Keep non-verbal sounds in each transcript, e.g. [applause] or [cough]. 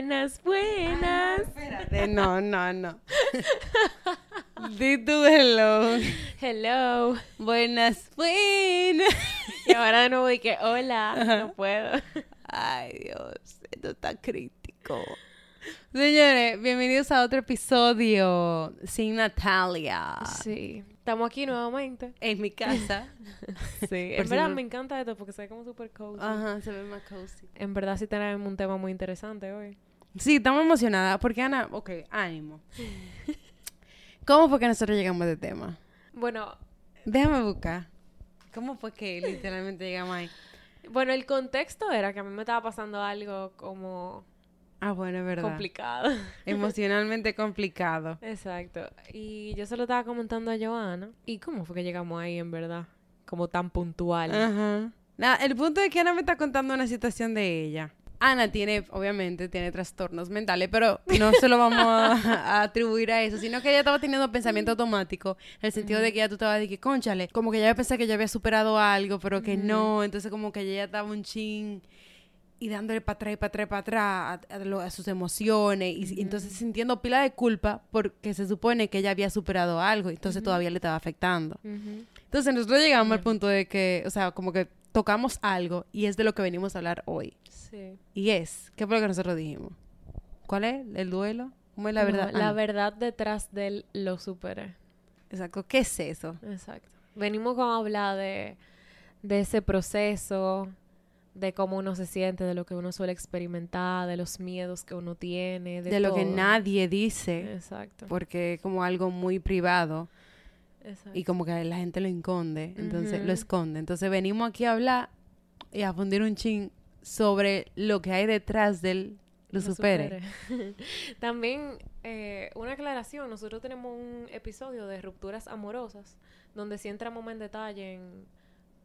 Buenas, buenas. espérate, no, no, no. Di tu hello. Hello. Buenas, buenas. Y ahora de nuevo dije, hola, no puedo. Ay, Dios, esto está crítico. Señores, bienvenidos a otro episodio sin Natalia. Sí. Estamos aquí nuevamente. En mi casa. [laughs] Sí. En verdad no- me encanta esto porque se ve como súper cozy. Ajá, se ve más cozy. En verdad sí tenemos un tema muy interesante hoy. Sí, estamos emocionadas porque Ana, ok, ánimo. ¿Cómo fue que nosotros llegamos a este tema? Bueno, Déjame buscar. ¿Cómo fue que literalmente llegamos ahí? bueno, el contexto era que a mí me estaba pasando algo como Ah, bueno, es verdad. complicado. [laughs] Emocionalmente complicado. Exacto. Y yo se lo estaba comentando a Joana. ¿Y cómo fue que llegamos ahí, en verdad? Como tan puntual. Ajá. Nada, el punto es que Ana me está contando una situación de ella. Ana tiene, obviamente, tiene trastornos mentales, pero no se lo vamos a, a atribuir a eso, sino que ella estaba teniendo pensamiento automático, en el sentido de que ya tú estabas de que, conchale, como que ella pensé que ya había superado algo, pero que no, entonces como que ella estaba un chin y dándole para atrás y para atrás y para atrás a, a lo- a sus emociones y, entonces sintiendo pila de culpa porque se supone que ella había superado algo, entonces todavía le estaba afectando. Entonces nosotros llegamos al punto de que, o sea, como que tocamos algo y es de lo que venimos a hablar hoy. Sí. Y es, ¿qué fue lo que nosotros dijimos? ¿Cuál es? ¿El duelo? ¿Cómo es la verdad? No, la Ah, verdad detrás del lo superé. Exacto. ¿Qué es eso? Exacto. Venimos con a hablar de, de ese proceso, de cómo uno se siente, de lo que uno suele experimentar, de los miedos que uno tiene, de, De, lo que nadie dice, Exacto. porque es como algo muy privado exacto. y como que la gente lo esconde, entonces lo esconde. Entonces venimos aquí a hablar y a fundir un chin sobre lo que hay detrás del lo, Lo supere. [laughs] También, eh, una aclaración, nosotros tenemos un episodio de rupturas amorosas, donde sí entramos más en detalle en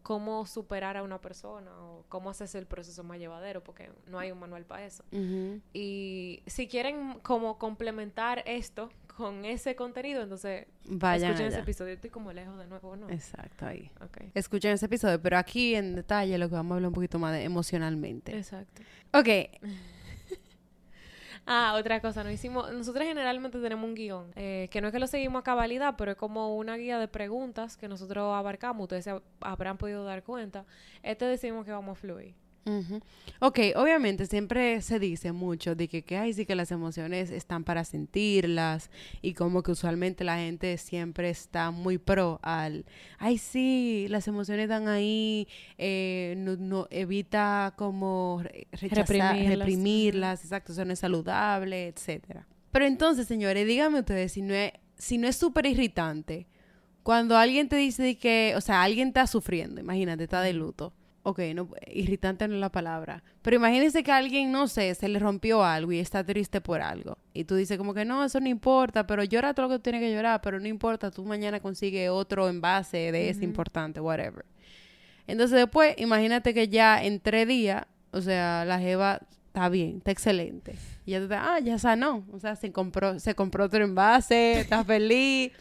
cómo superar a una persona o cómo hacerse el proceso más llevadero, porque no hay un manual para eso. Y si quieren como complementar esto con ese contenido, entonces Vayan escuchen ese episodio. Estoy como lejos de nuevo, ¿no? Exacto, ahí. Ok. escuchen ese episodio, pero aquí en detalle lo que vamos a hablar un poquito más de emocionalmente. Exacto. Ok, [laughs] Ah, otra cosa, nos hicimos, nosotros generalmente tenemos un guion, eh, que no es que lo seguimos a cabalidad, pero es como una guía de preguntas que nosotros abarcamos, ustedes se hab- habrán podido dar cuenta. Este decimos que vamos a fluir. Ujú. ok, obviamente siempre se dice mucho de que, que ay, sí que las emociones están para sentirlas y como que usualmente la gente siempre está muy pro al, ay, sí, las emociones están ahí, eh, no, no- evita como re- rechazar, Reprimirlas. reprimirlas, exacto, eso no es saludable, etcétera. Pero entonces, señores, díganme ustedes si no es, si no es súper irritante cuando alguien te dice que, o sea, alguien está sufriendo, imagínate, está de luto. Ok, no, irritante no es la palabra. Pero imagínense que a alguien, no sé, se le rompió algo y está triste por algo. Y tú dices como que no, eso no importa, pero llora todo lo que tú tienes que llorar, pero no importa, tú mañana consigues otro envase de ese importante, whatever. Entonces después, imagínate que ya en tres días, o sea, la jeva está bien, está excelente. Y ya te ah, ya sanó. O sea, se compró, se compró otro envase, está feliz.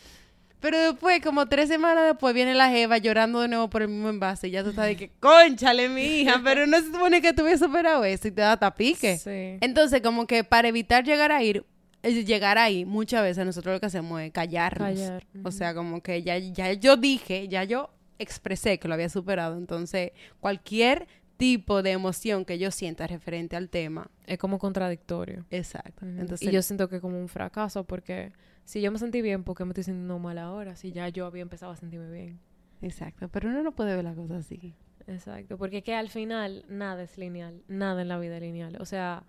Pero después, como tres semanas después, viene la jeva llorando de nuevo por el mismo envase. Y ya tú estás de que, conchale, mi hija, pero no se supone que tú hubieras superado eso y te da tapique. Sí. Entonces, como que para evitar llegar a ir, eh, llegar ahí, muchas veces nosotros lo que hacemos es callarnos. Callar, O sea, como que ya, ya yo dije, ya yo expresé que lo había superado. Entonces, cualquier tipo de emoción que yo sienta referente al tema. Es como contradictorio. Exacto. Entonces, y yo siento que es como un fracaso porque si yo me sentí bien, ¿por qué me estoy sintiendo mal ahora? Si ya yo había empezado a sentirme bien. exacto. Pero uno no puede ver las cosas así. Exacto, porque es que al final nada es lineal, nada en la vida es lineal. O sea,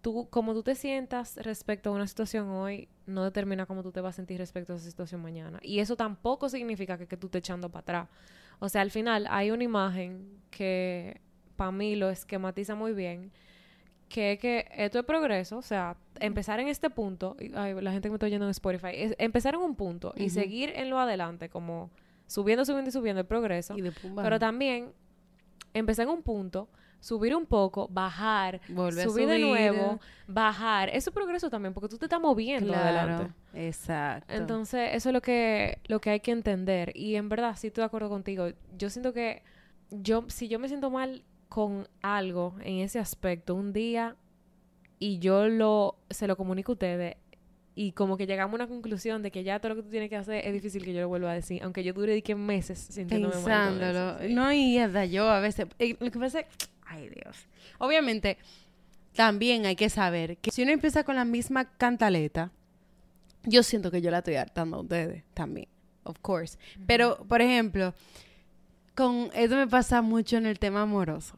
tú, como tú te sientas respecto a una situación hoy, no determina cómo tú te vas a sentir respecto a esa situación mañana. Y eso tampoco significa que, que tú te echando para atrás. O sea, al final hay una imagen que para mí lo esquematiza muy bien, que es que esto es progreso, o sea, empezar en este punto, y- ay, la gente que me está oyendo en Spotify, es empezar en un punto y seguir en lo adelante, como subiendo, subiendo y subiendo el progreso. Y Pero también empezar en un punto, subir un poco, bajar, Volver a subir, de subir. nuevo, bajar. Eso es progreso también, porque tú te estás moviendo adelante. Exacto. Entonces, eso es lo que, lo que hay que entender. Y en verdad, sí estoy de acuerdo contigo. Yo siento que yo, si yo me siento mal con algo en ese aspecto, un día y yo lo se lo comunico a ustedes y como que llegamos a una conclusión de que ya todo lo que tú tienes que hacer es difícil que yo lo vuelva a decir, aunque yo dure que meses sintiéndome mal eso, pensándolo. sí. No, y hasta yo a veces. eh, Lo que pasa es. Ay, Dios. Obviamente, también hay que saber que si uno empieza con la misma cantaleta, yo siento que yo la estoy hartando a ustedes también. Of course. Pero, por ejemplo, con esto me pasa mucho en el tema amoroso.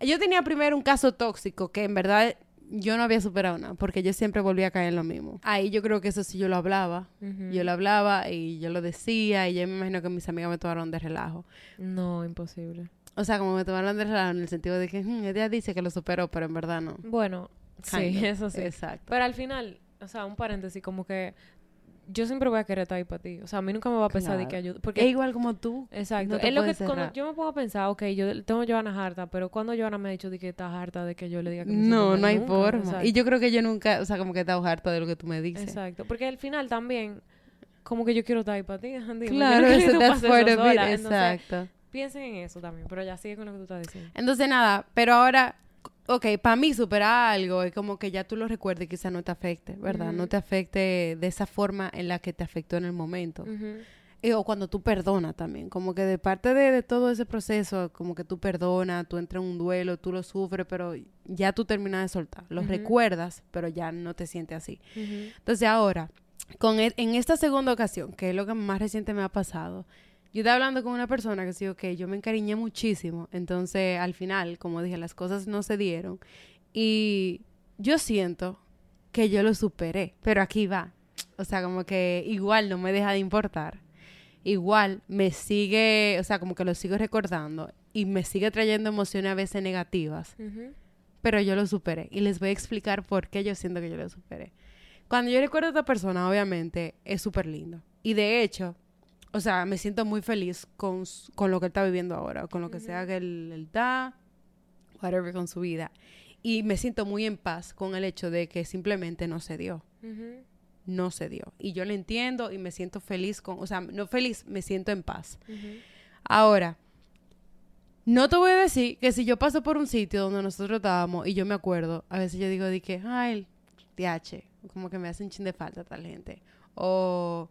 Yo tenía primero un caso tóxico que en verdad yo no había superado nada, porque yo siempre volvía a caer en lo mismo. Ahí yo creo que eso sí yo lo hablaba. Yo lo hablaba y yo lo decía y yo me imagino que mis amigas me tomaron de relajo. No, imposible. O sea, como me tomaron de relajo en el sentido de que "Hmm, ella dice que lo superó, pero en verdad no. Bueno, sí, of. eso sí. Exacto. Pero al final, o sea, un paréntesis, como que yo siempre voy a querer estar ahí para ti. O sea, a mí nunca me va a pesar de Claro. que ayude. Es Porque, igual como tú. exacto. no es lo que cuando yo me pongo a pensar, ok, yo tengo a Joana harta, pero cuando Joana me ha dicho de que está harta de que yo le diga que me No, no hay Nunca, forma. exacto. Y yo creo que yo nunca, o sea, como que he estado harta de lo que tú me dices. Exacto. Porque al final también, como que yo quiero estar ahí para ti. [laughs] Andy. Claro, no eso that's part of it. Entonces, Exacto. piensen en eso también. Pero ya sigue con lo que tú estás diciendo. Entonces, nada, pero ahora, ok, para mí superar algo es como que ya tú lo recuerdes y quizá no te afecte, ¿verdad? No te afecte de esa forma en la que te afectó en el momento. Eh, o cuando tú perdonas también, como que de parte de, de todo ese proceso, como que tú perdonas, tú entras en un duelo, tú lo sufres, pero ya tú terminas de soltar. Lo recuerdas, pero ya no te sientes así. Entonces ahora, con e- en esta segunda ocasión, que es lo que más reciente me ha pasado, yo estaba hablando con una persona que sí, ok, yo me encariñé muchísimo, entonces al final, como dije, las cosas no se dieron y yo siento que yo lo superé, pero aquí va, o sea, como que igual no me deja de importar, igual me sigue, o sea, como que lo sigo recordando y me sigue trayendo emociones a veces negativas, pero yo lo superé. Y les voy a explicar por qué yo siento que yo lo superé. Cuando yo recuerdo a esta persona, obviamente, es súper lindo. Y de hecho, o sea, me siento muy feliz con, con lo que él está viviendo ahora, con lo que sea que él, él da, whatever con su vida. Y me siento muy en paz con el hecho de que simplemente no se dio. No se dio. Y yo lo entiendo y me siento feliz con, o sea, no feliz, me siento en paz. Ahora, no te voy a decir que si yo paso por un sitio donde nosotros estábamos y yo me acuerdo, a veces yo digo de que, ay, TH, como que me hace un chin de falta tal gente. O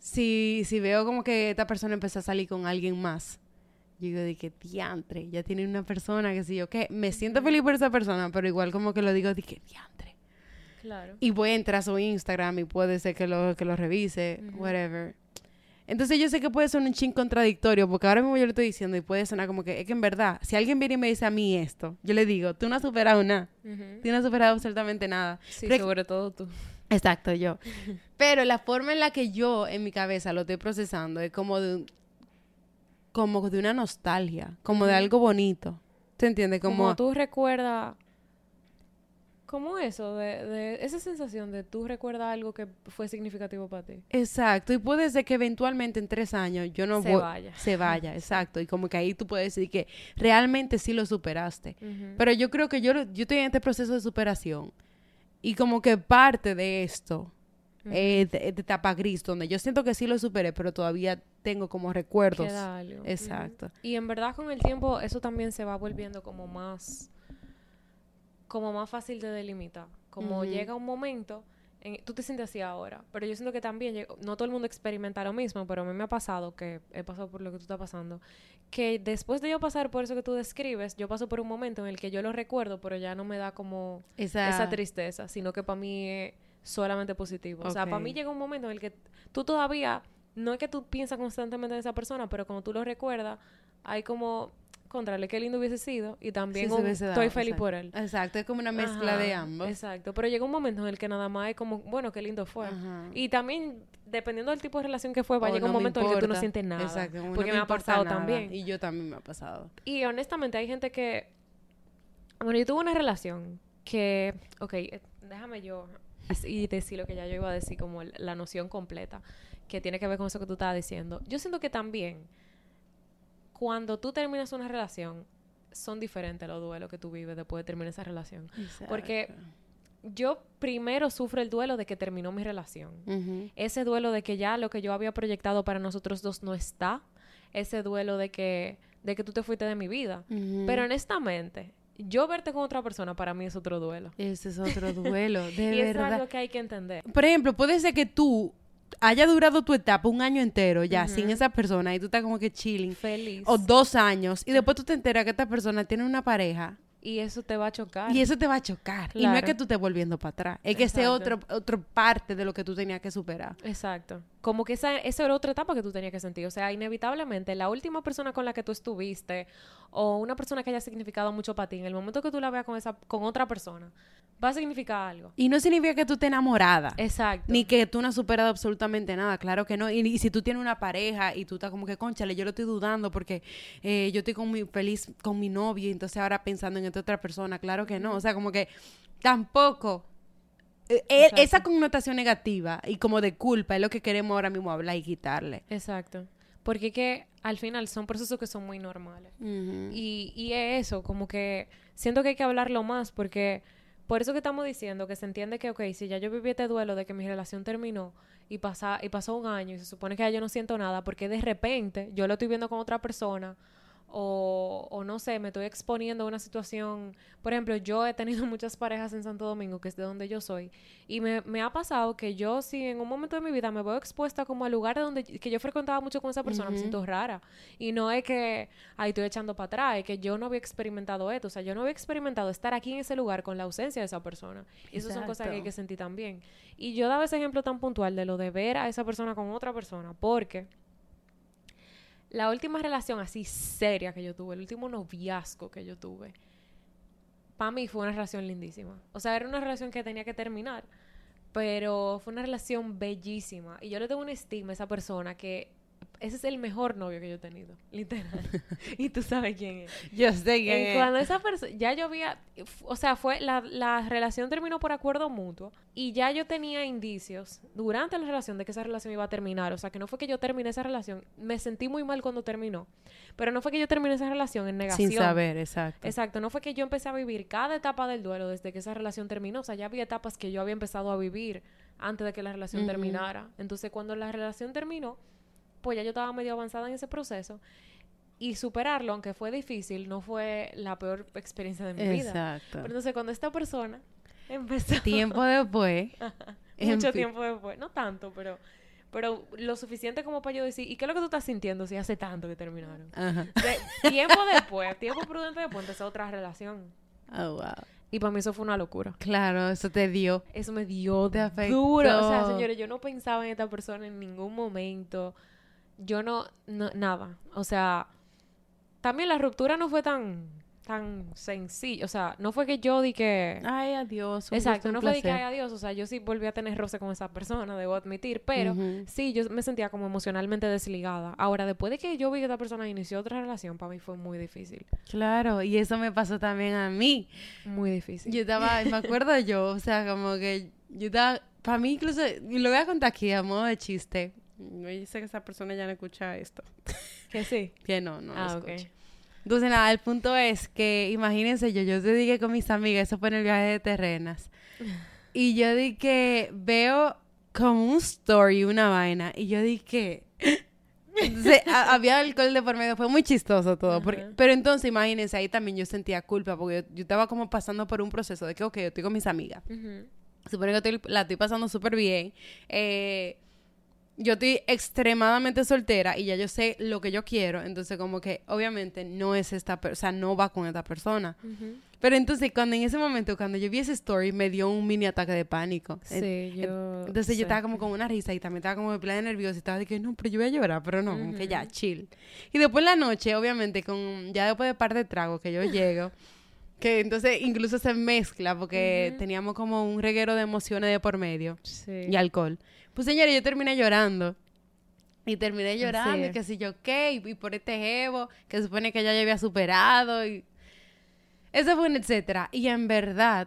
si, si veo como que esta persona empezó a salir con alguien más, yo digo de que diantre, ya tiene una persona que si yo que me siento feliz por esa persona, pero igual como que lo digo de que diantre. Claro. Y voy a entrar a su Instagram y puede ser que lo, que lo revise, whatever. Entonces yo sé que puede ser un chin contradictorio, porque ahora mismo yo lo estoy diciendo y puede sonar como que es que en verdad, si alguien viene y me dice a mí esto, yo le digo, tú no has superado nada, tú no has superado absolutamente nada. Sí, Pero- sobre todo tú. Exacto, yo. [laughs] Pero la forma en la que yo en mi cabeza lo estoy procesando es como de un- como de una nostalgia, como de algo bonito. ¿Te entiendes? Como, Como, tú recuerdas... Como eso, de, de esa sensación de tú recuerdas algo que fue significativo para ti. Exacto, y puede ser que eventualmente en tres años yo no Se voy- vaya. Se vaya, [laughs] exacto. Y como que ahí tú puedes decir que realmente sí lo superaste. Pero yo creo que yo, yo estoy en este proceso de superación. Y como que parte de esto es de, de etapa gris, donde yo siento que sí lo superé, pero todavía tengo como recuerdos. Queda algo. Ujú. Exacto. Y en verdad con el tiempo eso también se va volviendo como más como más fácil de delimitar. Como llega un momento, en- tú te sientes así ahora, pero yo siento que también, no todo el mundo experimenta lo mismo, pero a mí me ha pasado, que he pasado por lo que tú estás pasando, que después de yo pasar por eso que tú describes, yo paso por un momento en el que yo lo recuerdo, pero ya no me da como Esa, esa tristeza, sino que para mí es solamente positivo. O sea, para mí llega un momento en el que tú todavía, no es que tú piensas constantemente en esa persona, pero cuando tú lo recuerdas, hay como, contrale, qué lindo hubiese sido, y también Sí, un, estoy feliz exacto. por él. Exacto, es como una mezcla Ajá, de ambos. Exacto, pero llega un momento en el que nada más es como, bueno, qué lindo fue. Ajá. Y también, dependiendo del tipo de relación que fue, va a O llegar un momento en el que tú no sientes nada. Exacto, como no porque me, ha pasado nada. también. Y yo también me ha pasado. Y honestamente hay gente que... Bueno, yo tuve una relación que... Ok, eh, déjame yo y decir lo que ya yo iba a decir como la noción completa que tiene que ver con eso que tú estabas diciendo. Yo siento que también cuando tú terminas una relación son diferentes los duelos que tú vives después de terminar esa relación. Porque. Yo primero sufro el duelo de que terminó mi relación. Ese duelo de que ya lo que yo había proyectado para nosotros dos no está. Ese duelo de que, de que tú te fuiste de mi vida. Pero honestamente, yo verte con otra persona para mí es otro duelo. Ese es otro duelo, de [laughs] y es verdad. algo que hay que entender. Por ejemplo, puede ser que tú haya durado tu etapa un año entero ya sin esa persona y tú estás como que chilling. Feliz. O dos años. Y después tú te enteras que esta persona tiene una pareja. y eso te va a chocar. Y eso te va a chocar. Y no es que tú estés volviendo para atrás. Es que ese otro, otro parte de lo que tú tenías que superar. Exacto. Como que esa, esa era otra etapa que tú tenías que sentir. O sea, inevitablemente, la última persona con la que tú estuviste o una persona que haya significado mucho para ti, en el momento que tú la veas con, esa, con otra persona, va a significar algo. Y no significa que tú estés enamorada. Exacto. Ni que tú no has superado absolutamente nada, claro que no. Y, y si tú tienes una pareja y tú estás como que, conchale, yo lo estoy dudando porque eh, yo estoy con mi, feliz con mi novio y entonces ahora pensando en esta otra persona, claro que no. O sea, como que tampoco. Eh, eh, esa connotación negativa y como de culpa es lo que queremos ahora mismo hablar y quitarle. Exacto. Porque que al final son procesos que son muy normales. Y, y es eso, como que siento que hay que hablarlo más porque por eso que estamos diciendo que se entiende que, ok, si ya yo viví este duelo de que mi relación terminó y, pasa, y pasó un año y se supone que ya yo no siento nada porque de repente yo lo estoy viendo con otra persona o, o no sé, me estoy exponiendo a una situación. Por ejemplo, yo he tenido [laughs] muchas parejas en Santo Domingo, que es de donde yo soy, y me, me ha pasado que yo, si en un momento de mi vida me veo expuesta como al lugar donde que yo frecuentaba mucho con esa persona, me siento rara. Y no es que ahí estoy echando para atrás, es que yo no había experimentado esto. O sea, yo no había experimentado estar aquí en ese lugar con la ausencia de esa persona. Y eso son cosas que hay que sentir también. Y yo daba ese ejemplo tan puntual de lo de ver a esa persona con otra persona, porque la última relación así seria que yo tuve, el último noviazgo que yo tuve, para mí fue una relación lindísima. O sea, era una relación que tenía que terminar, pero fue una relación bellísima. Y yo le tengo un estima a esa persona que ese es el mejor novio que yo he tenido, literal. [laughs] y tú sabes quién es. Yo sé En que... cuando esa persona, ya yo había, o sea, fue, la, la relación terminó por acuerdo mutuo y ya yo tenía indicios durante la relación de que esa relación iba a terminar, o sea, que no fue que yo terminé esa relación, me sentí muy mal cuando terminó, pero no fue que yo terminé esa relación en negación. Sin saber, exacto. Exacto, no fue que yo empecé a vivir cada etapa del duelo desde que esa relación terminó, o sea, ya había etapas que yo había empezado a vivir antes de que la relación terminara. Entonces, cuando la relación terminó, pues ya yo estaba medio avanzada en ese proceso y superarlo, aunque fue difícil, no fue la peor experiencia de mi vida. Exacto. Pero entonces, cuando esta persona [laughs] empezó Tiempo después... [laughs] mucho tiempo después, no tanto, pero pero lo suficiente como para yo decir, ¿y qué es lo que tú estás sintiendo si hace tanto que terminaron? Ajá. De- tiempo después, tiempo prudente después, empezó otra relación. Oh, wow. Y para mí eso fue una locura. Claro, eso te dio. Eso me dio Te afectó. duro. O sea, señores, yo no pensaba en esta persona en ningún momento. Yo no, no nada. O sea, también la ruptura no fue tan, tan sencilla. O sea, no fue que yo di que... Ay, adiós. un Exacto, gusto, un no fue de que, placer. ay, adiós. O sea, yo sí volví a tener roce con esa persona, debo admitir. Pero sí, yo me sentía como emocionalmente desligada. Ahora, después de que yo vi que esta persona inició otra relación, para mí fue muy difícil. Claro, y eso me pasó también a mí. Muy difícil. Yo estaba, me acuerdo yo, o sea, como que yo estaba, para mí incluso, y lo voy a contar aquí a modo de chiste. Yo sé que esa persona ya no escucha esto. Que sí. [laughs] Que no, no lo ah, ok. escucha. Entonces, nada, el punto es que, imagínense yo, yo te dije con mis amigas, eso fue en el viaje de terrenas. [laughs] Y yo di que veo como un story, una vaina, y yo di que... [laughs] Entonces, a- había alcohol de por medio, fue muy chistoso todo. porque- pero entonces, imagínense, ahí también yo sentía culpa, porque yo, yo estaba como pasando por un proceso de que, ok, yo estoy con mis amigas. Ujú. Supone que estoy- la estoy pasando súper bien. Eh, yo estoy extremadamente soltera y ya yo sé lo que yo quiero. Entonces, como que obviamente no es esta persona, o sea, no va con esta persona. Pero entonces, cuando en ese momento, cuando yo vi ese story, me dio un mini ataque de pánico. Sí, yo... Entonces yo estaba como con una risa y también estaba como de plan nerviosa y estaba de que no, pero yo voy a llorar, pero no, que ya, chill. Y después en la noche, obviamente, con ya después de par de tragos que yo [laughs] llego, que entonces incluso se mezcla porque teníamos como un reguero de emociones de por medio Sí. y alcohol. Pues señores, yo terminé llorando. Y terminé llorando, y que si yo qué, y, y por este jevo, que se supone que ya yo había superado, y... Eso fue un etcétera. Y en verdad,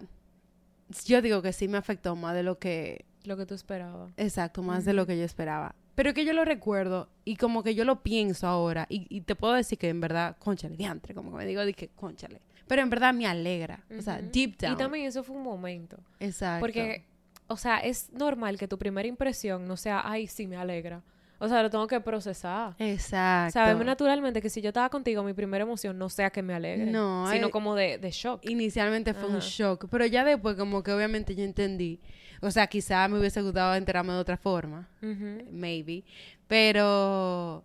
yo digo que sí me afectó más de lo que... Lo que tú esperabas. Exacto, más de lo que yo esperaba. Pero que yo lo recuerdo, y como que yo lo pienso ahora, y, y te puedo decir que en verdad, conchale, diantre, como que me digo, dije, conchale. Pero en verdad me alegra, o sea, deep down. Y también eso fue un momento. Exacto. Porque, o sea, es normal que tu primera impresión no sea, ay, sí, me alegra. O sea, lo tengo que procesar. Exacto. Sabemos naturalmente que si yo estaba contigo, mi primera emoción no sea que me alegre. No, Sino eh, como de, de shock. Inicialmente fue un shock, pero ya después como que obviamente yo entendí. O sea, quizá me hubiese gustado enterarme de otra forma, maybe, pero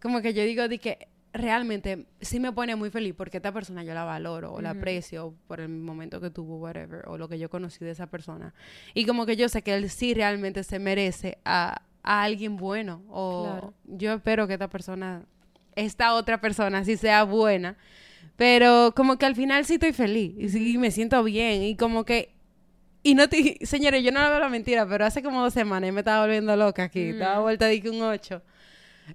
como que yo digo de que realmente sí me pone muy feliz porque esta persona yo la valoro o la aprecio por el momento que tuvo, whatever, o lo que yo conocí de esa persona. Y como que yo sé que él sí realmente se merece a, a alguien bueno o Claro. yo espero que esta persona, esta otra persona sí sea buena, pero como que al final sí estoy feliz y sí me siento bien y como que y no te, [laughs] señores, yo no le veo la mentira, pero hace como dos semanas yo me estaba volviendo loca aquí, estaba vuelta de que un 8,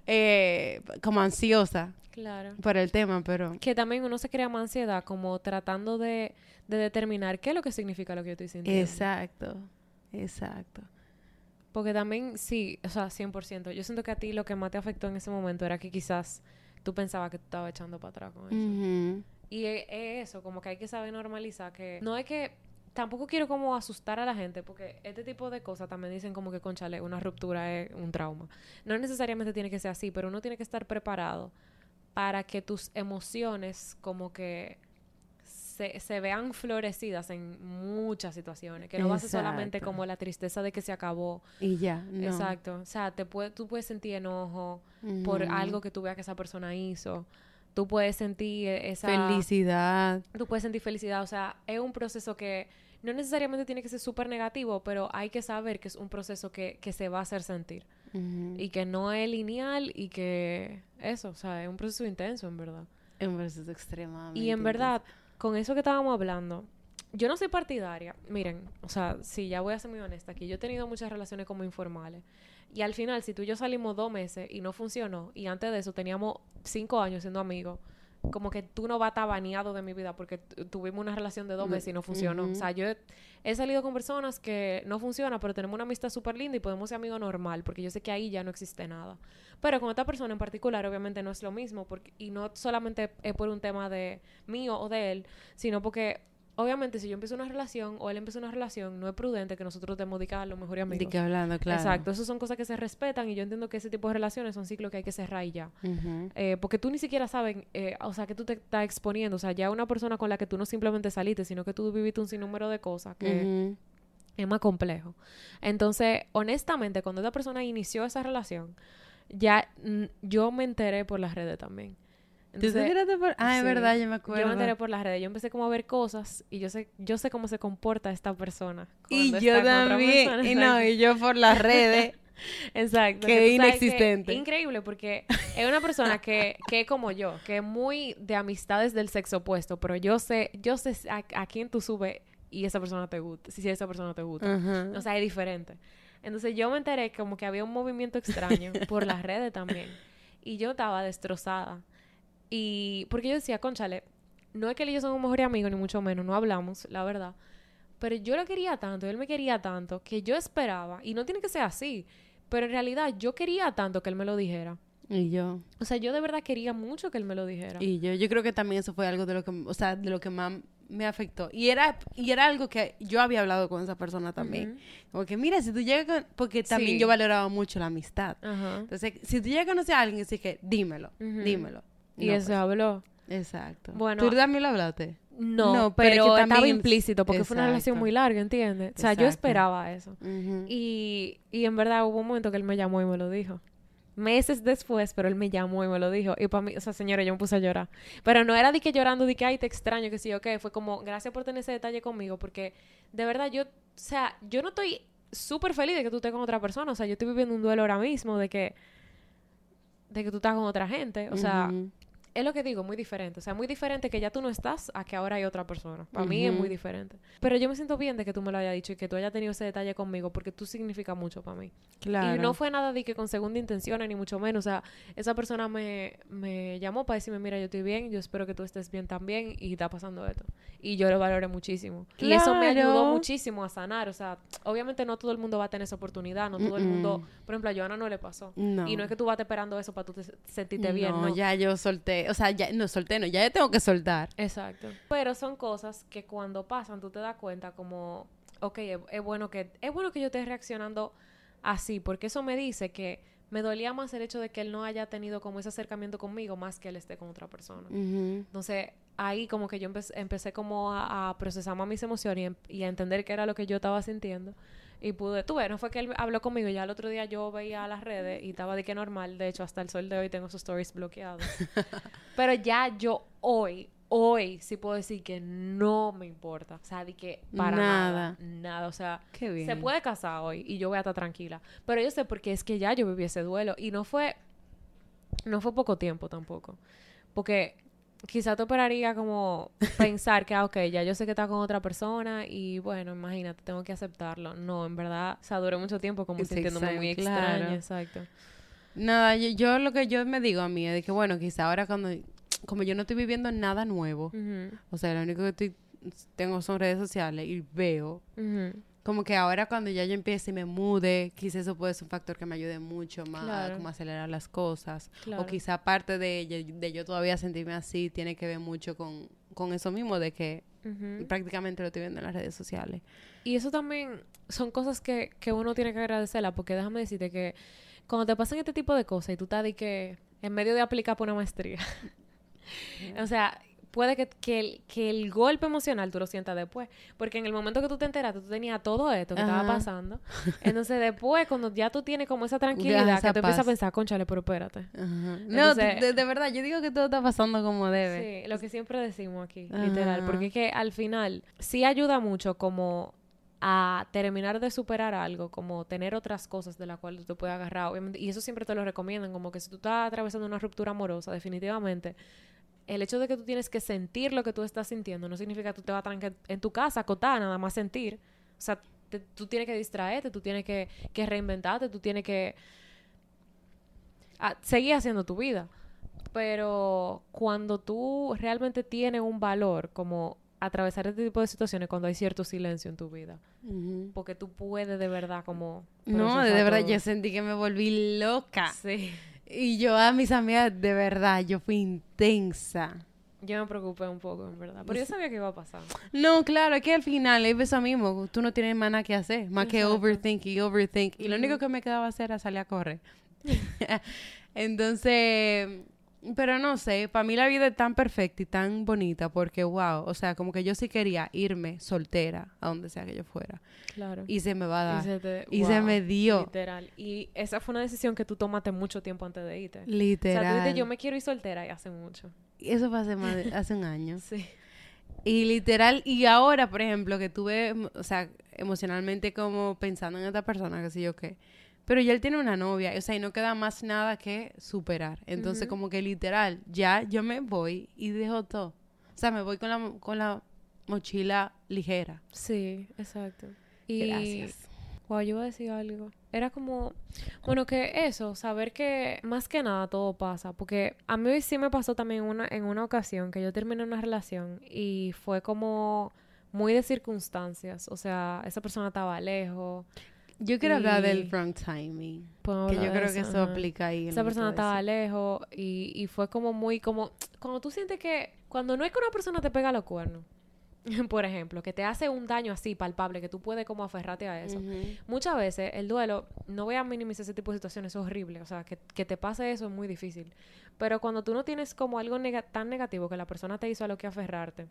eh, como ansiosa Claro. por el tema, pero Que también uno se crea más ansiedad como tratando de, de determinar qué es lo que significa lo que yo estoy sintiendo. exacto, exacto. Porque también, sí, o sea, 100%. Yo siento que a ti lo que más te afectó en ese momento era que quizás tú pensabas que tú estabas echando para atrás con eso. Y es, es eso, como que hay que saber normalizar que no es que tampoco quiero como asustar a la gente porque este tipo de cosas también dicen como que conchale, una ruptura es un trauma. No necesariamente tiene que ser así, pero uno tiene que estar preparado para que tus emociones como que se, se vean florecidas en muchas situaciones, que no va a ser solamente como la tristeza de que se acabó. Y ya, no. Exacto. O sea, te puede, tú puedes sentir enojo por algo que tú veas que esa persona hizo. Tú puedes sentir esa Felicidad. tú puedes sentir felicidad. O sea, es un proceso que no necesariamente tiene que ser súper negativo, pero hay que saber que es un proceso que, que se va a hacer sentir. Y que no es lineal y que eso, o sea, es un proceso intenso, en verdad. Es un proceso extremadamente. Y en intenso. verdad, con eso que estábamos hablando, yo no soy partidaria. Miren, o sea, sí, ya voy a ser muy honesta aquí. Yo he tenido muchas relaciones como informales. Y al final, si tú y yo salimos dos meses y no funcionó, y antes de eso teníamos cinco años siendo amigos, como que tú no vas a estar baneado de mi vida porque tu- tuvimos una relación de dos Mm, meses y no funcionó. O sea, yo he, he salido con personas que no funcionan, pero tenemos una amistad súper linda y podemos ser amigos normal, porque yo sé que ahí ya no existe nada. Pero con esta persona en particular, obviamente no es lo mismo, porque, y no solamente es por un tema de mío o de él, sino porque, obviamente, si yo empiezo una relación o él empieza una relación, no es prudente que nosotros demos de a los mejores amigos. De que hablando, claro. Exacto, esas son cosas que se respetan y yo entiendo que ese tipo de relaciones son ciclos que hay que cerrar y ya. Eh, porque tú ni siquiera sabes, eh, o sea, que tú te estás exponiendo, o sea, ya una persona con la que tú no simplemente saliste, sino que tú viviste un sinnúmero de cosas que es más complejo. Entonces, honestamente, cuando esta persona inició esa relación, ya mm, yo me enteré por las redes también. ¿Tú te Entonces, por...? Ah, es sí, verdad, yo me acuerdo. Yo me enteré por las redes. Yo empecé como a ver cosas y yo sé, yo sé cómo se comporta esta persona. Y yo también. persona, Y no, y yo por las redes. [laughs] Exacto. que inexistente. increíble porque es una persona que, que es como yo, que es muy de amistades del sexo opuesto, pero yo sé, yo sé a, a quién tú subes y esa persona te gusta, si esa persona te gusta. Ajá. O sea, es diferente. Entonces yo me enteré como que había un movimiento extraño por las redes también. Y yo estaba destrozada. Y porque yo decía, conchale, no es que él y yo somos mejores amigos, ni mucho menos, no hablamos, la verdad. Pero yo lo quería tanto, él me quería tanto, que yo esperaba, y no tiene que ser así, pero en realidad yo quería tanto que él me lo dijera. Y yo. O sea, yo de verdad quería mucho que él me lo dijera. Y yo, yo creo que también eso fue algo de lo que, o sea, de lo que más me afectó. Y era, y era algo que yo había hablado con esa persona también. Ujú. Como que, mira, si tú llegas con, porque también Sí. yo valoraba mucho la amistad. Ajá. Entonces, si tú llegas a conocer a alguien, así que dímelo, dímelo. Y No, eso habló. pues, exacto. Bueno, ¿Tú también lo hablaste? No, No, pero pero, que estaba también- implícito porque fue una relación muy larga, ¿entiendes? O sea, yo esperaba eso. Y, y en verdad hubo un momento que él me llamó y me lo dijo. Meses después, pero él me llamó y me lo dijo. Y para mí, o sea, señora, yo me puse a llorar. Pero no era de que llorando, de que, ay, te extraño, que sí, ok. Fue como, gracias por tener ese detalle conmigo, porque de verdad yo, o sea, yo no estoy súper feliz de que tú estés con otra persona. O sea, yo estoy viviendo un duelo ahora mismo de que, de que tú estás con otra gente. O sea. Es lo que digo, muy diferente. O sea, muy diferente que ya tú no estás a que ahora hay otra persona. Para mí es muy diferente. Pero yo me siento bien de que tú me lo hayas dicho y que tú hayas tenido ese detalle conmigo porque tú significas mucho para mí. Claro. Y no fue nada de que con segunda intención ni mucho menos. O sea, esa persona me, me llamó para decirme, mira, yo estoy bien, yo espero que tú estés bien también y está pasando esto. Y yo lo valoré muchísimo. Y eso me ayudó Claro. muchísimo a sanar. O sea, obviamente no todo el mundo va a tener esa oportunidad, no todo el mundo, por ejemplo, a Joana no le pasó. No. Y no es que tú vas esperando eso para tú te- sentirte bien, ¿no? ya yo solté. O sea, ya no solté, no, ya yo tengo que soltar. Exacto. Pero son cosas que cuando pasan tú te das cuenta como, ok, es, es bueno que es bueno que yo esté reaccionando así, porque eso me dice que me dolía más el hecho de que él no haya tenido como ese acercamiento conmigo más que él esté con otra persona. Entonces, ahí como que yo empe- empecé como a, a procesar más mis emociones y, em- y a entender qué era lo que yo estaba sintiendo. Y pude, tú ves, no fue que él habló conmigo, ya el otro día yo veía las redes y estaba de que normal, de hecho hasta el sol de hoy tengo sus stories bloqueados. [laughs] Pero ya yo hoy, hoy sí puedo decir que no me importa, o sea, de que para nada, Nada. nada, o sea, Qué bien. se puede casar hoy y yo voy a estar tranquila. Pero yo sé porque es que ya yo viví ese duelo y no fue, no fue poco tiempo tampoco. Porque quizá te operaría como pensar que, ah, ok, ya yo sé que está con otra persona y bueno, imagínate, tengo que aceptarlo. No, en verdad, o sea, duré mucho tiempo como sintiéndome muy time, claro. extraña, exacto. Nada, yo, yo lo que yo me digo a mí es que, bueno, quizá ahora cuando, como yo no estoy viviendo nada nuevo, Ujú, o sea, lo único que estoy, tengo son redes sociales y veo, ujú. Como que ahora cuando ya yo empiece y me mude, quizá eso puede ser un factor que me ayude mucho más Claro. a como acelerar las cosas. Claro. O quizá parte de, yo- de yo todavía sentirme así tiene que ver mucho con, con eso mismo de que Ujú. prácticamente lo estoy viendo en las redes sociales. Y eso también son cosas que, que uno tiene que agradecerla, porque déjame decirte que cuando te pasan este tipo de cosas y tú estás de que en medio de aplicar por una maestría, [laughs] o sea, puede que, que, el, que el golpe emocional tú lo sientas después, porque en el momento que tú te enteraste, tú tenías todo esto que estaba pasando, [laughs] entonces después, cuando ya tú tienes como esa tranquilidad, esa que tú empiezas a pensar, conchale, pero espérate. Ajá. No, de, de verdad, yo digo que todo está pasando como debe. Sí, lo que siempre decimos aquí, literal, porque es que al final sí ayuda mucho como a terminar de superar algo, como tener otras cosas de las cuales tú te puedes agarrar, obviamente, y eso siempre te lo recomiendan, como que si tú estás atravesando una ruptura amorosa, definitivamente, el hecho de que tú tienes que sentir lo que tú estás sintiendo no significa que tú te vas a trancar en tu casa, acotada, nada más sentir, o sea, te- tú tienes que distraerte, tú tienes que, que reinventarte, tú tienes que a- seguir haciendo tu vida. Pero cuando tú realmente tienes un valor, como atravesar este tipo de situaciones, cuando hay cierto silencio en tu vida, porque tú puedes de verdad como... No, de verdad, todo. yo sentí que me volví loca. Sí. Y yo a mis amigas, de verdad, yo fui intensa. Yo me preocupé un poco, en verdad. Pero yo sabía que iba a pasar. No, claro, es que al final es eso mismo. Tú no tienes más nada que hacer, más que overthink y overthink. Y lo único que me quedaba hacer era salir a correr. [laughs] Entonces, pero no sé, para mí la vida es tan perfecta y tan bonita porque, wow, o sea, como que yo sí quería irme soltera a donde sea que yo fuera. Claro. Y se me va a dar. se te- y se me dio. Literal. Y esa fue una decisión que tú tomaste mucho tiempo antes de irte. O Literal. sea, tú dijiste, yo me quiero ir soltera y hace mucho. Eso fue hace, más de- hace un año. [laughs] Sí. Y literal, y ahora, por ejemplo, que tuve, o sea, emocionalmente como pensando en esta persona, que sé yo qué. Pero ya él tiene una novia, o sea, y no queda más nada que superar. Entonces, como que literal, ya yo me voy y dejo todo. O sea, me voy con la, con la mochila ligera. Sí, exacto. Y Gracias. Wow, yo iba a decir algo. Era como, bueno, que eso, saber que más que nada todo pasa. Porque a mí sí me pasó también una, en una ocasión que yo terminé una relación y fue como muy de circunstancias. O sea, esa persona estaba lejos. Yo quiero hablar del wrong timing. podemos Que yo creo que eso ajá. aplica ahí. Esa persona estaba lejos y, y fue como muy como... Cuando tú sientes que... Cuando no es que una persona te pega los cuernos, [laughs] por ejemplo, que te hace un daño así palpable, que tú puedes como aferrarte a eso. Muchas veces el duelo, no voy a minimizar ese tipo de situaciones, es horrible, o sea, que, que te pase eso es muy difícil. Pero cuando tú no tienes como algo tan negativo que la persona te hizo a lo que aferrarte,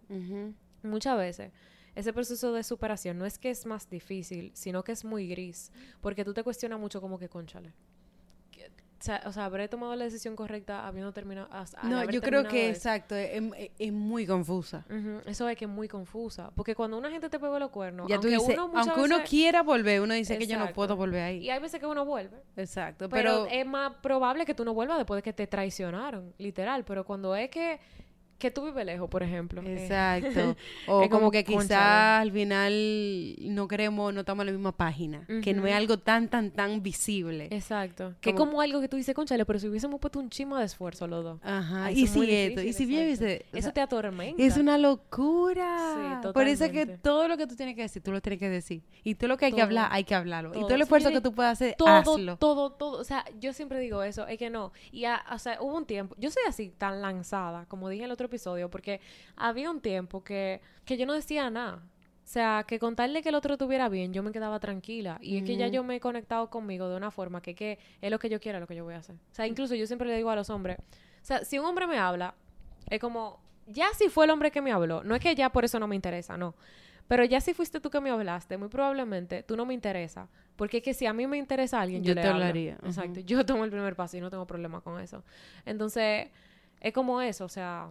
muchas veces ese proceso de superación no es que es más difícil, sino que es muy gris, porque tú te cuestionas mucho como que, conchale. O sea, habré tomado la decisión correcta habiendo terminado. No, yo creo que eso. exacto, es, es- es muy confusa. Eso es que es muy confusa. Porque cuando una gente te pegó los cuernos, ya tú aunque dices, uno aunque uno veces- quiera volver, uno dice que yo no puedo volver ahí. Y hay veces que uno vuelve. Exacto, Pero, pero, es más probable que tú no vuelvas después de que te traicionaron, literal. Pero cuando es que, que tú vives lejos, por ejemplo. eh, exacto. [laughs] O es como, como, que quizás al final no queremos, no estamos en la misma página, que no es algo tan, tan, tan visible. exacto. Que es Como- como algo que tú dices, conchale, pero si hubiésemos puesto un chima de esfuerzo los dos. Ajá. Ay, Y si esto, y si bien viste, Eso te atormenta. es una locura. Sí, Por eso es que todo lo que tú tienes que decir, tú lo tienes que decir. Y todo lo que hay que hablar, hay que hablarlo. Y Todo. el esfuerzo que tú puedas hacer, todo, hazlo. todo, todo. O sea, yo siempre digo eso, es que no. Y, a- o sea, hubo un tiempo, yo soy así tan lanzada, como dije el otro episodio, porque había un tiempo que, que yo no decía nada. O sea, que contarle que el otro estuviera bien, yo me quedaba tranquila. Y es que ya yo me he conectado conmigo de una forma que, que es lo que yo quiero, lo que yo voy a hacer. O sea, incluso yo siempre le digo a los hombres, o sea, si un hombre me habla, es como, ya si fue el hombre que me habló, no es que ya por eso no me interesa, no. Pero ya si fuiste tú que me hablaste, muy probablemente tú no me interesa. Porque es que si a mí me interesa alguien, yo, Yo le te hablo. hablaría. Exacto. Yo tomo el primer paso y no tengo problema con eso. Entonces, es como eso, o sea,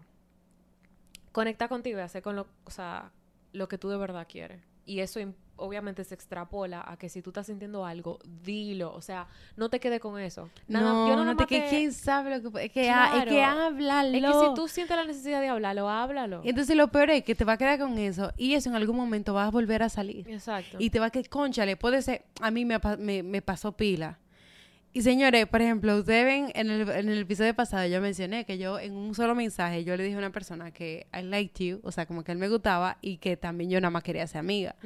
conecta contigo y hacer con lo, o sea, lo que tú de verdad quieres. Y eso obviamente se extrapola a que si tú estás sintiendo algo, dilo. O sea, no te quedes con eso. Nada- no, yo no, nada te que quién sabe lo que es que, ha- es que Claro. háblalo. Es que si tú sientes la necesidad de hablarlo, háblalo. Y entonces lo peor es que te va a quedar con eso y eso en algún momento vas a volver a salir. Exacto. Y te va a quedar, conchale, puede ser, a mí me, me, me pasó pila. Y señores, por ejemplo, ustedes ven en el, en el episodio pasado, yo mencioné que yo en un solo mensaje, yo le dije a una persona que I liked you, o sea, como que él me gustaba y que también yo nada más quería ser amiga.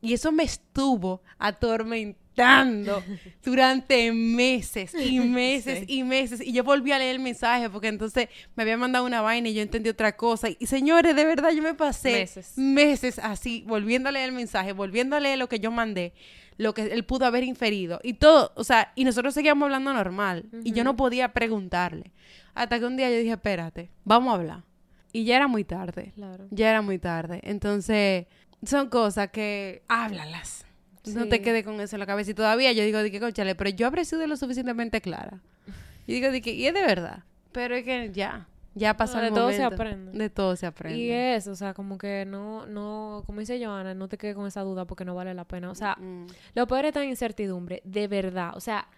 Y eso me estuvo atormentando [laughs] durante meses y meses Sí. y meses. Y yo volví a leer el mensaje porque entonces me había mandado una vaina y yo entendí otra cosa. Y señores, de verdad yo me pasé Meses. meses así, volviendo a leer el mensaje, volviendo a leer lo que yo mandé, lo que él pudo haber inferido. Y todo, o sea, y nosotros seguíamos hablando normal. Y yo no podía preguntarle. Hasta que un día yo dije, espérate, vamos a hablar. Y ya era muy tarde. Claro. Ya era muy tarde. Entonces, son cosas que háblalas. No te quedes con eso en la cabeza. Y todavía yo digo, de que, conchale, pero yo habré sido lo suficientemente clara. Y digo, de que, y es de verdad. Pero es que ya, ya pasó No, el de todo se aprende. De todo se aprende. Y eso, o sea, como que no, no, como dice Joana, no te quedes con esa duda porque no vale la pena. O sea, Mm. lo peor es la incertidumbre, de verdad. O sea,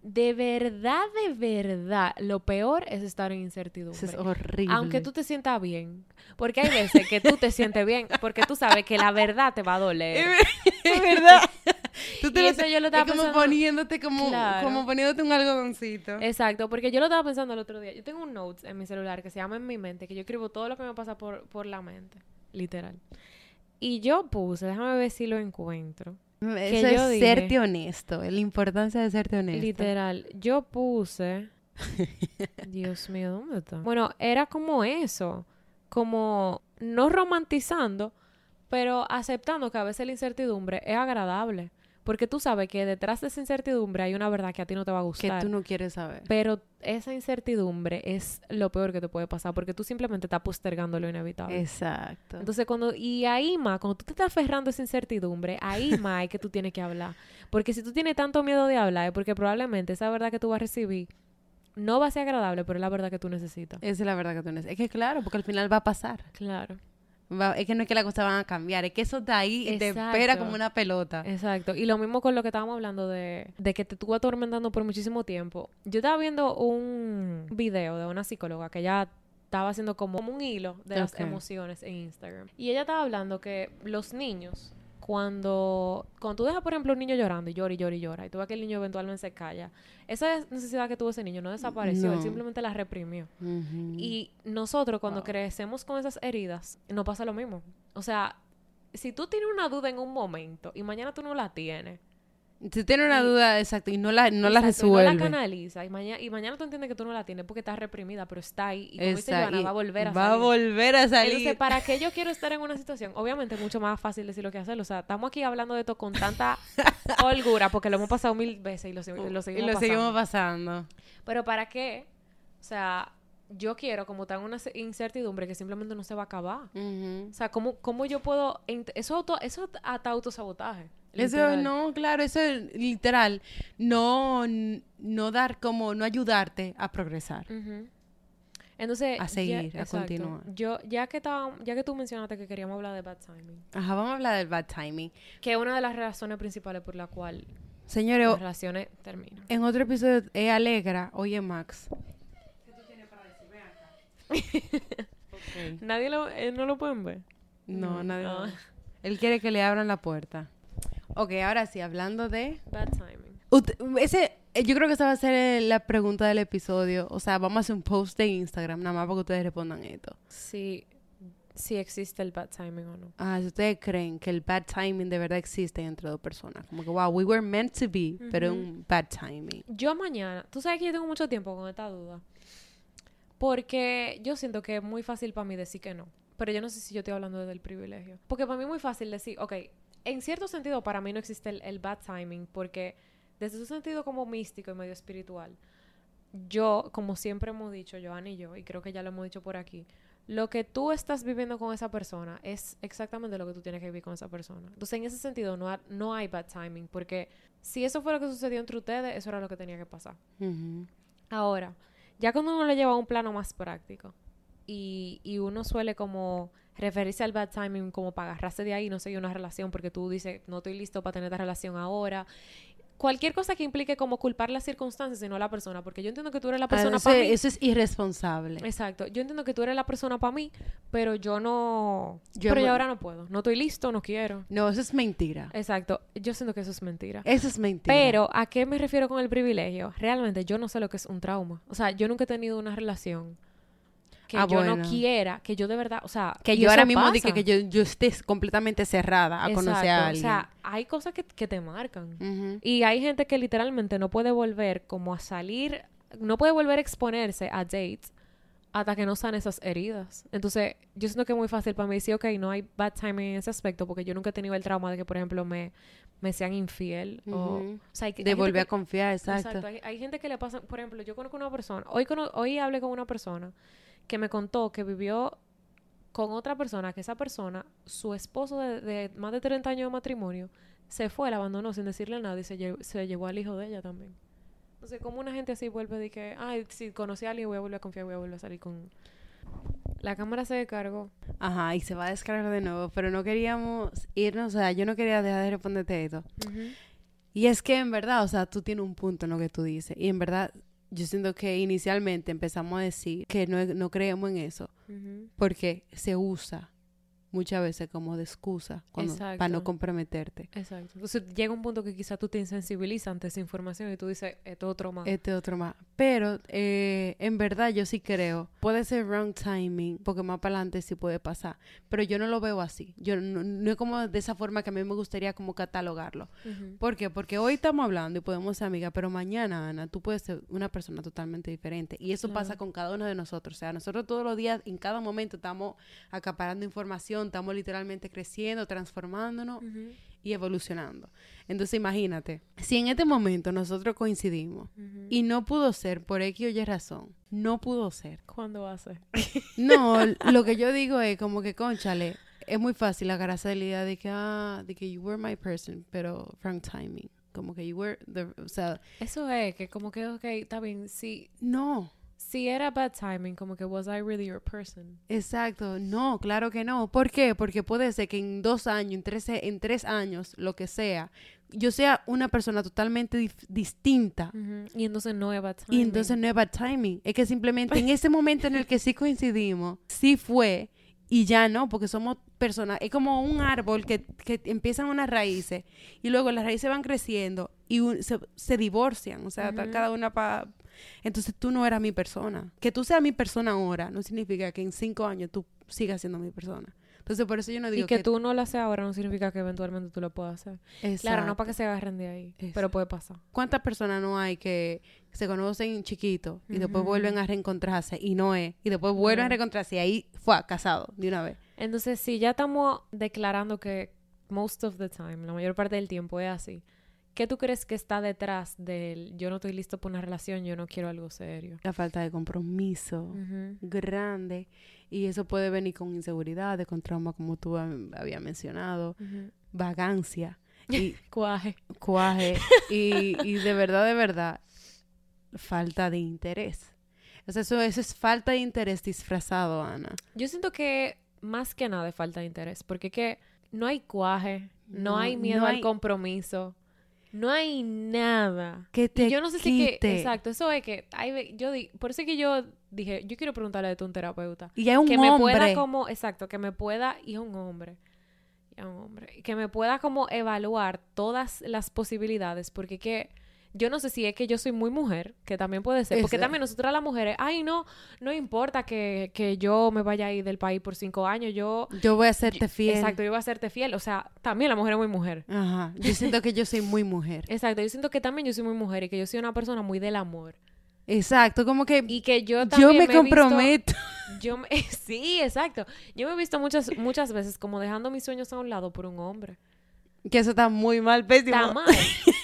de verdad, de verdad, lo peor es estar en incertidumbre. Eso es horrible. Aunque tú te sientas bien. Porque hay veces que tú te sientes bien, porque tú sabes que la verdad te va a doler. [laughs] es verdad. Tú Y eso yo lo estaba es como pensando- poniéndote como, Claro. como poniéndote un algodoncito. Exacto, porque yo lo estaba pensando el otro día. Yo tengo un notes en mi celular que se llama En mi mente, que yo escribo todo lo que me pasa por, por la mente, literal. Y yo puse, déjame ver si lo encuentro. Eso yo es dije- serte honesto. La importancia de serte honesto. Literal, yo puse. [laughs] Dios mío, ¿dónde está? Bueno, era como eso. Como no romantizando, pero aceptando que a veces la incertidumbre es agradable. Porque tú sabes que detrás de esa incertidumbre hay una verdad que a ti no te va a Que gustar. tú no quieres saber. Pero esa incertidumbre es lo peor que te puede pasar porque tú simplemente estás postergando lo inevitable. Exacto. Entonces, cuando, y ahí más, cuando tú te estás aferrando a esa incertidumbre, ahí [laughs] más es que tú tienes que hablar. Porque si tú tienes tanto miedo de hablar, es porque probablemente esa verdad que tú vas a recibir no va a ser agradable, pero es la verdad que tú necesitas. Esa es la verdad que tú necesitas. Es que claro, porque al final va a pasar. Claro. Va- es que no es que las cosas van a cambiar, es que eso está ahí y te espera como una pelota. Exacto. Y lo mismo con lo que estábamos hablando de, de que te estuvo atormentando por muchísimo tiempo. Yo estaba viendo un video de una psicóloga que ya estaba haciendo como un hilo de las emociones en Instagram. Y ella estaba hablando que los niños, cuando, cuando tú dejas, por ejemplo, un niño llorando y llora y llora y llora, y tú ves que el niño eventualmente se calla, esa necesidad que tuvo ese niño no desapareció, él simplemente la reprimió. Y nosotros cuando Wow. crecemos con esas heridas, no pasa lo mismo. O sea, si tú tienes una duda en un momento y mañana tú no la tienes, Si tienes una duda, exacto, y no la, no la exacto, y resuelve. no la canaliza y, mañana y mañana tú entiendes que tú no la tienes porque está reprimida, pero está ahí y como dice Joana, va a volver a va a salir. volver a salir. Entonces, ¿para qué yo quiero estar en una situación? Obviamente es mucho más fácil decirlo que hacerlo. O sea, estamos aquí hablando de esto con tanta [laughs] holgura porque lo hemos pasado mil veces y lo, se- lo y seguimos lo pasando. seguimos pasando. Pero ¿para qué? O sea, yo quiero como tan una incertidumbre que simplemente no se va a acabar. O sea, ¿cómo, cómo yo puedo...? Eso, auto, eso es hasta autosabotaje. Eso literal. no, claro, eso es literal. No, no dar como, no ayudarte a progresar. Entonces... A ya- seguir, a exacto. continuar. Yo, ya que, estaba, ya que tú mencionaste que queríamos hablar de bad timing, Ajá, vamos a hablar del bad timing. que es una de las razones principales por la cual Señores, las relaciones terminan. en otro episodio es Alegra, oye Max. Nadie lo... eh, ¿No lo pueden ver? No, Mm, nadie. no. [laughs] Él quiere que le abran la puerta. Ok, ahora sí, hablando de... Bad timing. Ut- Ese, eh, yo creo que esa va a ser eh, la pregunta del episodio. O sea, vamos a hacer un post de Instagram, nada más para que ustedes respondan esto. Si, si existe el bad timing o no. Ah, si ustedes creen que el bad timing de verdad existe entre dos personas. Como que, wow, we were meant to be, pero Ujú. un bad timing. Yo mañana, tú sabes que yo tengo mucho tiempo con esta duda. Porque yo siento que es muy fácil para mí decir que no. pero yo no sé si yo estoy hablando del privilegio. Porque para mí es muy fácil decir, ok, en cierto sentido para mí no existe el, el bad timing, porque desde su sentido como místico y medio espiritual, yo, como siempre hemos dicho, Joan y yo, y creo que ya lo hemos dicho por aquí, lo que tú estás viviendo con esa persona es exactamente lo que tú tienes que vivir con esa persona. Entonces, en ese sentido, no, ha- no hay bad timing, porque si eso fue lo que sucedió entre ustedes, eso era lo que tenía que pasar. Ahora, ya cuando uno lo lleva a un plano más práctico y, y uno suele como referirse al bad timing como para agarrarse de ahí no seguir una relación porque tú dices, no estoy listo para tener esta relación ahora. Cualquier cosa que implique como culpar las circunstancias y no la persona, porque yo entiendo que tú eres la persona para mí. eso es irresponsable. Exacto, yo entiendo que tú eres la persona para mí, pero yo no... Yo pero yo ahora no puedo, no estoy listo, no quiero. No, eso es mentira. Exacto, yo siento que eso es mentira. Eso es mentira. Pero, ¿a qué me refiero con el privilegio? Realmente yo no sé lo que es un trauma. O sea, yo nunca he tenido una relación que Ah, yo no quiera, que yo de verdad, o sea, que yo ahora mismo dije pasa. que yo, yo esté completamente cerrada a conocer Exacto, a alguien. O sea, hay cosas que, que te marcan. Y hay gente que literalmente no puede volver como a salir, no puede volver a exponerse a dates hasta que no sane esas heridas. Entonces, yo siento que es muy fácil para mí decir, ok, no hay bad timing en ese aspecto, porque yo nunca he tenido el trauma de que, por ejemplo, me, me sean infiel. o, o Ujú. sea, hay de hay volver a confiar, exacto. Hay, hay gente que le pasa, por ejemplo, yo conozco una persona, hoy, cono- hoy hablé con una persona que me contó que vivió con otra persona, que esa persona, su esposo de, de más de 30 años de matrimonio, se fue, la abandonó sin decirle nada y se, lle- se llevó al hijo de ella también. Entonces, como una gente así vuelve de que, ay, si conocí a alguien voy a volver a confiar, voy a volver a salir con... La cámara se descargó. Ajá, y se va a descargar de nuevo, pero no queríamos irnos, o sea, yo no quería dejar de responderte esto. Y es que en verdad, o sea, tú tienes un punto en lo que tú dices. Y en verdad, yo siento que inicialmente empezamos a decir que no, no creemos en eso, porque se usa muchas veces como de excusa cuando- para no comprometerte. Exacto. Entonces llega un punto que quizá tú te insensibilizas ante esa información y tú dices, esto es otro más. Este otro más. Pero eh, en verdad yo sí creo. Puede ser wrong timing, porque más para adelante sí puede pasar. Pero yo no lo veo así. Yo no, no es como de esa forma que a mí me gustaría como catalogarlo. Ujú. ¿Por qué? Porque hoy estamos hablando y podemos ser amigas, pero mañana, Ana, tú puedes ser una persona totalmente diferente. Y eso pasa con cada uno de nosotros. O sea, nosotros todos los días, en cada momento, estamos acaparando información, estamos literalmente creciendo, transformándonos. Y evolucionando. Entonces, imagínate, si en este momento nosotros coincidimos y no pudo ser por X o Y razón, no pudo ser. ¿Cuándo va a ser? [laughs] No, [laughs] lo que yo digo es como que, conchale, es muy fácil agarrarse de la idea de que, ah, de que you were my person, pero wrong timing. Como que you were the, o sea, Eso es, que como que, ok, está bien, si, no, si era bad timing, como que was I really your person? exacto, no, claro que no. ¿Por qué? Porque puede ser que en dos años, en tres, en tres años, lo que sea, yo sea una persona totalmente distinta. Y entonces no es bad timing. Y entonces no es bad timing. Es que simplemente en ese momento en el que sí coincidimos, sí fue y ya no, porque somos personas. Es como un árbol que, que empiezan unas raíces y luego las raíces van creciendo y un- se, se divorcian. O sea, cada una para. Entonces tú no eras mi persona. Que tú seas mi persona ahora no significa que en cinco años tú sigas siendo mi persona. Entonces por eso yo no Y digo que, tú no lo haces ahora no significa que eventualmente tú lo puedas hacer. Claro, Exacto. no para que se agarren de ahí, pero puede pasar. ¿Cuántas personas no hay que se conocen chiquitos y después Ujú. vuelven a reencontrarse y no es? Y después vuelven a reencontrarse y ahí fue casado de una vez. Entonces, si ya estamos declarando que most of the time, la mayor parte del tiempo es así, ¿qué tú crees que está detrás del yo no estoy listo para una relación, yo no quiero algo serio? La falta de compromiso grande y eso puede venir con inseguridades, con trauma como tú hab- habías mencionado, Ujú. vagancia [laughs] y Cuaje. cuaje [laughs] y, y de verdad, de verdad, falta de interés. O sea, eso, eso es falta de interés disfrazado, Ana. Yo siento que más que nada falta de interés, porque que no hay cuaje, no, No, hay miedo no al compromiso, no hay nada. Que Y te yo no sé si que, exacto, eso es que, hay yo di- por eso es que yo dije, yo quiero preguntarle de un terapeuta. Y hay un que me pueda como, exacto, que me pueda, y es un hombre, y es un hombre, que me pueda como evaluar todas las posibilidades, porque que yo no sé si es que yo soy muy mujer, que también puede ser, porque también nosotras las mujeres, ay no, no importa que, que yo me vaya a ir del país por cinco años, yo, Yo voy a hacerte fiel. exacto, yo voy a hacerte fiel, o sea, también la mujer es muy mujer. Ajá. Yo siento que yo soy muy mujer. [laughs] Exacto, yo siento que también yo soy muy mujer y que yo soy una persona muy del amor. Exacto, como que Y que yo yo también me he visto- comprometo. [laughs] yo me- [laughs] sí, exacto. Yo me he visto muchas, muchas veces como dejando mis sueños a un lado por un hombre. Que eso está muy mal, pésimo. Está mal.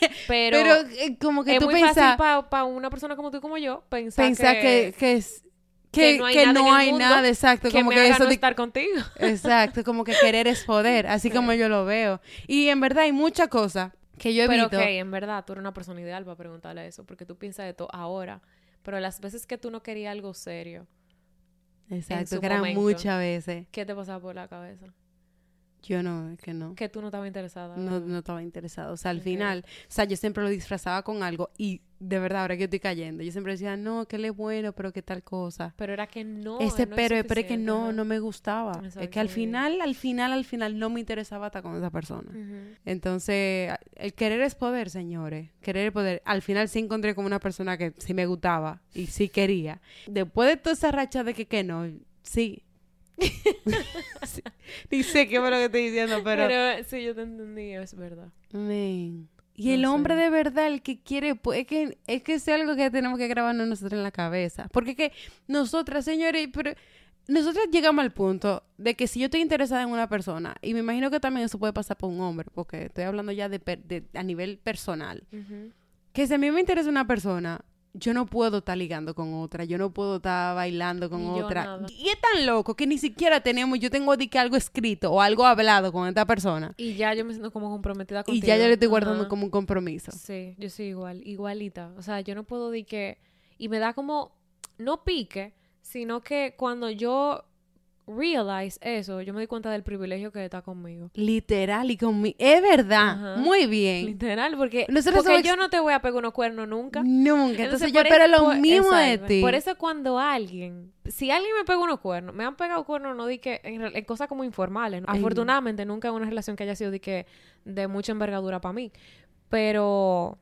[laughs] Pero, Pero, eh, como que es tú muy piensas fácil para una persona como tú y como yo pensar, pensar que, que, es- que, que no hay que nada no hay mundo nada, exacto. que como me que haga eso no de- estar contigo. [laughs] Exacto, como que querer es poder, así Sí. como yo lo veo. Y en verdad hay muchas cosas que yo he Pero visto. ok, en verdad, tú eres una persona ideal para preguntarle eso, porque tú piensas de todo ahora. Pero las veces que tú no querías algo serio, Exacto, que eran momento. muchas veces. ¿qué te pasaba por la cabeza? Yo no, es que no. Que tú no estabas interesada. No, no estaba interesado. O sea, al final, o sea, yo siempre lo disfrazaba con algo y de verdad, ahora que yo estoy cayendo, yo siempre decía, no, que él es bueno, pero qué tal cosa. Pero era que no. Ese no pero, pero es que no, no me gustaba. Es que al final, al final, al final no me interesaba estar con esa persona. Entonces, el querer es poder, señores. Querer es poder. Al final sí encontré como una persona que sí me gustaba y sí quería. Después de toda esa racha de que, que no, sí. [laughs] Sí. Ni sé qué fue lo que estoy diciendo, pero... Pero, sí, yo te entendí, es verdad. Men. Y No el hombre de verdad, el que quiere, pues, es que es que es algo que tenemos que grabarnos nosotros en la cabeza. Porque es que nosotras, señores, pero nosotras llegamos al punto de que si yo estoy interesada en una persona, y me imagino que también eso puede pasar por un hombre, porque estoy hablando ya de, per- de- a nivel personal, que si a mí me interesa una persona, yo no puedo estar ligando con otra, yo no puedo estar bailando con otra. nada. Y es tan loco que ni siquiera tenemos, yo tengo de que algo escrito o algo hablado con esta persona. Y ya yo me siento como comprometida Y contigo. ya yo le estoy guardando Ajá. como un compromiso. Sí, yo soy igual, igualita. O sea, yo no puedo decir que... Y me da como... No pique, sino que cuando yo realize eso, yo me di cuenta del privilegio que está conmigo. Literal y conmigo. Es verdad. Ajá. Muy bien. Literal, porque, Nosotros porque somos yo no te voy a pegar unos cuernos nunca. Nunca. Entonces, yo por espero lo por- mismo de ti. Por eso cuando alguien, si alguien me pega unos cuernos, me han pegado cuernos, no di que en, en cosas como informales. Afortunadamente nunca una relación que haya sido de que de mucha envergadura para mí. Pero,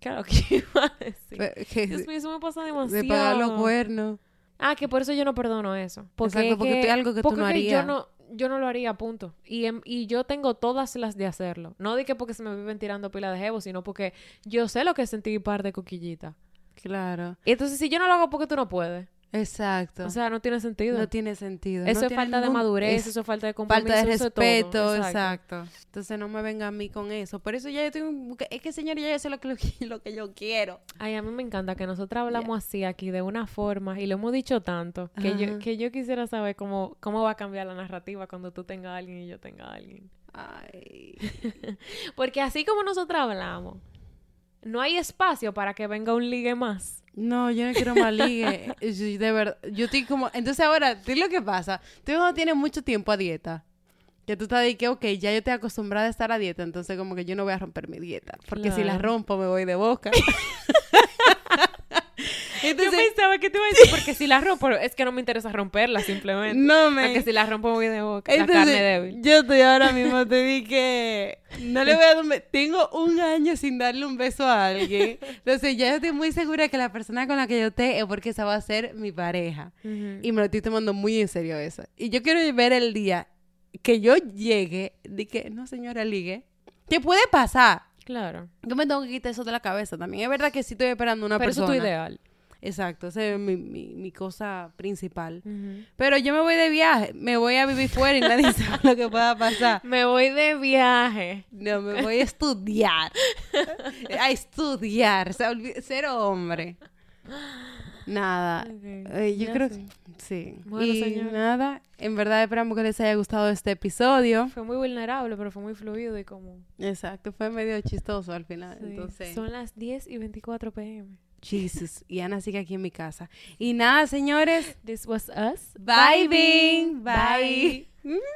claro, ¿qué [laughs] iba a decir? Pe- que- Dios mío, eso me pasa de demasiado. pagar los cuernos. Ah, que por eso yo no perdono eso. Porque, Exacto, es porque que- es algo que tú no harías. Yo no, yo no lo haría, punto. Y, em- y yo tengo todas las de hacerlo. No de que porque se me viven tirando pila de jevo, sino porque yo sé lo que es sentir par de coquillita. Claro. Y entonces, si yo no lo hago porque tú no puedes. Exacto. O sea, no tiene sentido. no tiene sentido. eso no es falta de madurez, es eso es falta de compromiso. Falta de eso es todo. respeto, Exacto. exacto. Entonces no me venga a mí con eso. Por eso ya yo tengo... Es que, señor, ya yo sé lo que, lo que yo quiero. Ay, a mí me encanta que nosotros hablamos así aquí de una forma y lo hemos dicho tanto que yo, que yo quisiera saber cómo, cómo va a cambiar la narrativa cuando tú tengas a alguien y yo tenga a alguien. Ay. [laughs] Porque así como nosotros hablamos, no hay espacio para que venga un ligue más. No, yo no quiero más ligue. [laughs] Yo- de verdad, yo estoy como... Entonces ahora, ¿tú lo que pasa? Tú cuando tienes mucho tiempo a dieta, que tú estás de que, ok, ya yo estoy acostumbrada a estar a dieta, entonces como que yo no voy a romper mi dieta. Porque si la rompo me voy de boca. [laughs] yo entonces, pensaba que te iba a decir, porque si la rompo, es que no me interesa romperla simplemente. no me... que si la rompo voy de boca, la Entonces, carne débil. Yo estoy ahora mismo, te di que no le voy a dar un Tengo un año sin darle un beso a alguien. Entonces ya yo estoy muy segura que la persona con la que yo esté es porque esa va a ser mi pareja. Y me lo estoy tomando muy en serio eso. Y yo quiero ver el día que yo llegue, de que, no señora, ligue. ¿Qué puede pasar? Claro. Yo me tengo que quitar eso de la cabeza también. Es verdad que sí estoy esperando una Pero eso persona. es tu ideal. Exacto, esa es mi, mi, mi cosa principal. Pero yo me voy de viaje, me voy a vivir fuera y nadie [laughs] sabe lo que pueda pasar. Me voy de viaje. No, me voy a estudiar. [laughs] a estudiar, o sea, olvi- ser hombre. Nada. Eh, yo ya creo sé. que sí. Bueno, y nada, en verdad esperamos que les haya gustado este episodio. Fue muy vulnerable, pero fue muy fluido y como... Exacto, fue medio chistoso al final. Sí. Entonces, Son las 10 y 24 pm. Jesus. Y Ana sigue aquí en mi casa. Y nada, señores. This was us. Bye, Bing. Bye. Bye.